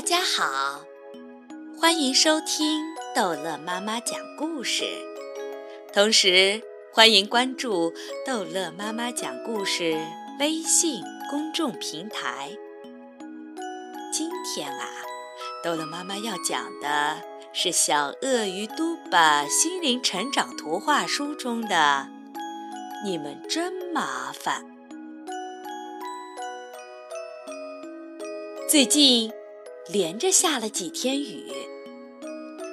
大家好，欢迎收听逗乐妈妈讲故事，同时欢迎关注逗乐妈妈讲故事微信公众平台。今天啊，逗乐妈妈要讲的是《小鳄鱼嘟巴心灵成长图画书》中的“你们真麻烦”。最近。连着下了几天雨，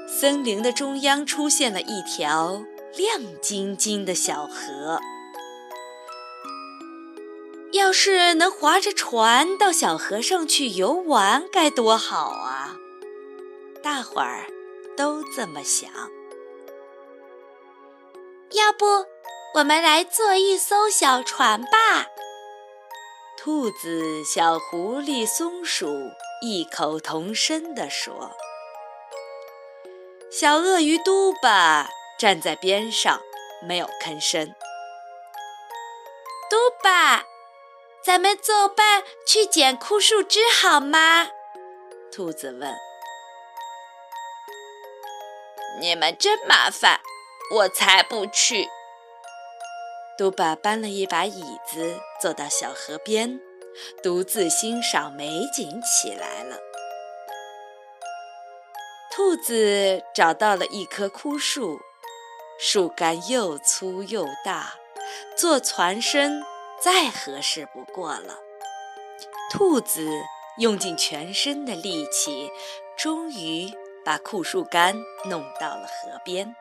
森林的中央出现了一条亮晶晶的小河。要是能划着船到小河上去游玩，该多好啊！大伙儿都这么想。要不，我们来坐一艘小船吧？兔子、小狐狸、松鼠。异口同声地说：“小鳄鱼嘟巴站在边上，没有吭声。”嘟巴，咱们作伴去捡枯树枝好吗？兔子问。“你们真麻烦，我才不去。”嘟巴搬了一把椅子，坐到小河边。独自欣赏美景起来了。兔子找到了一棵枯树，树干又粗又大，做船身再合适不过了。兔子用尽全身的力气，终于把枯树干弄到了河边。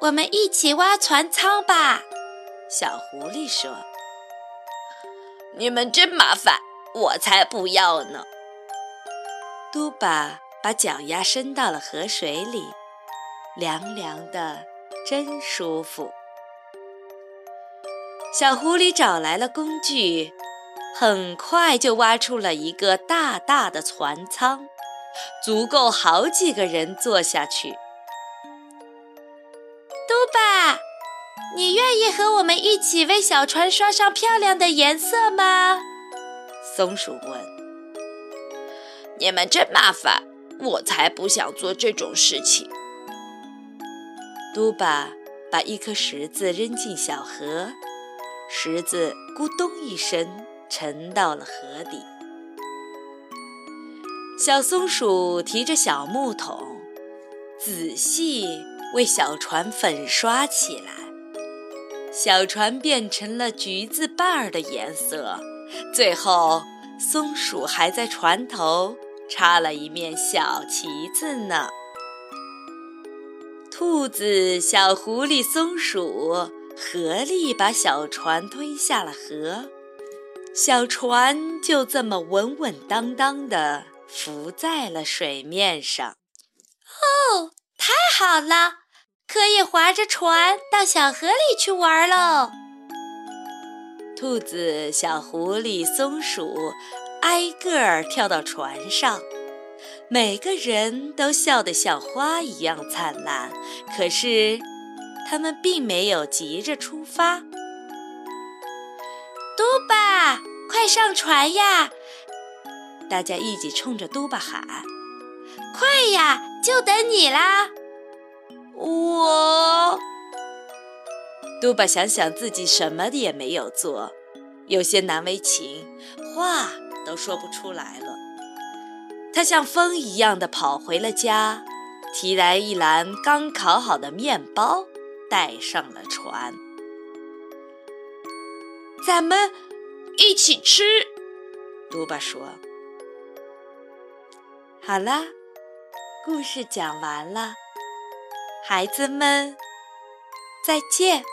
我们一起挖船舱吧。小狐狸说：“你们真麻烦，我才不要呢。”嘟巴把脚丫伸到了河水里，凉凉的，真舒服。小狐狸找来了工具，很快就挖出了一个大大的船舱，足够好几个人坐下去。你愿意和我们一起为小船刷上漂亮的颜色吗？松鼠问。你们真麻烦，我才不想做这种事情。嘟巴把一颗石子扔进小河，石子咕咚一声沉到了河底。小松鼠提着小木桶，仔细为小船粉刷起来。小船变成了橘子瓣儿的颜色，最后松鼠还在船头插了一面小旗子呢。兔子、小狐狸、松鼠合力把小船推下了河，小船就这么稳稳当当地浮在了水面上。哦，太好了！可以划着船到小河里去玩喽！兔子、小狐狸、松鼠挨个儿跳到船上，每个人都笑得像花一样灿烂。可是，他们并没有急着出发。嘟巴，快上船呀！大家一起冲着嘟巴喊：“快呀，就等你啦！”我，嘟巴想想自己什么也没有做，有些难为情，话都说不出来了。他像风一样的跑回了家，提来一篮刚烤好的面包，带上了船。咱们一起吃，嘟巴说：“好啦，故事讲完了。”孩子们，再见。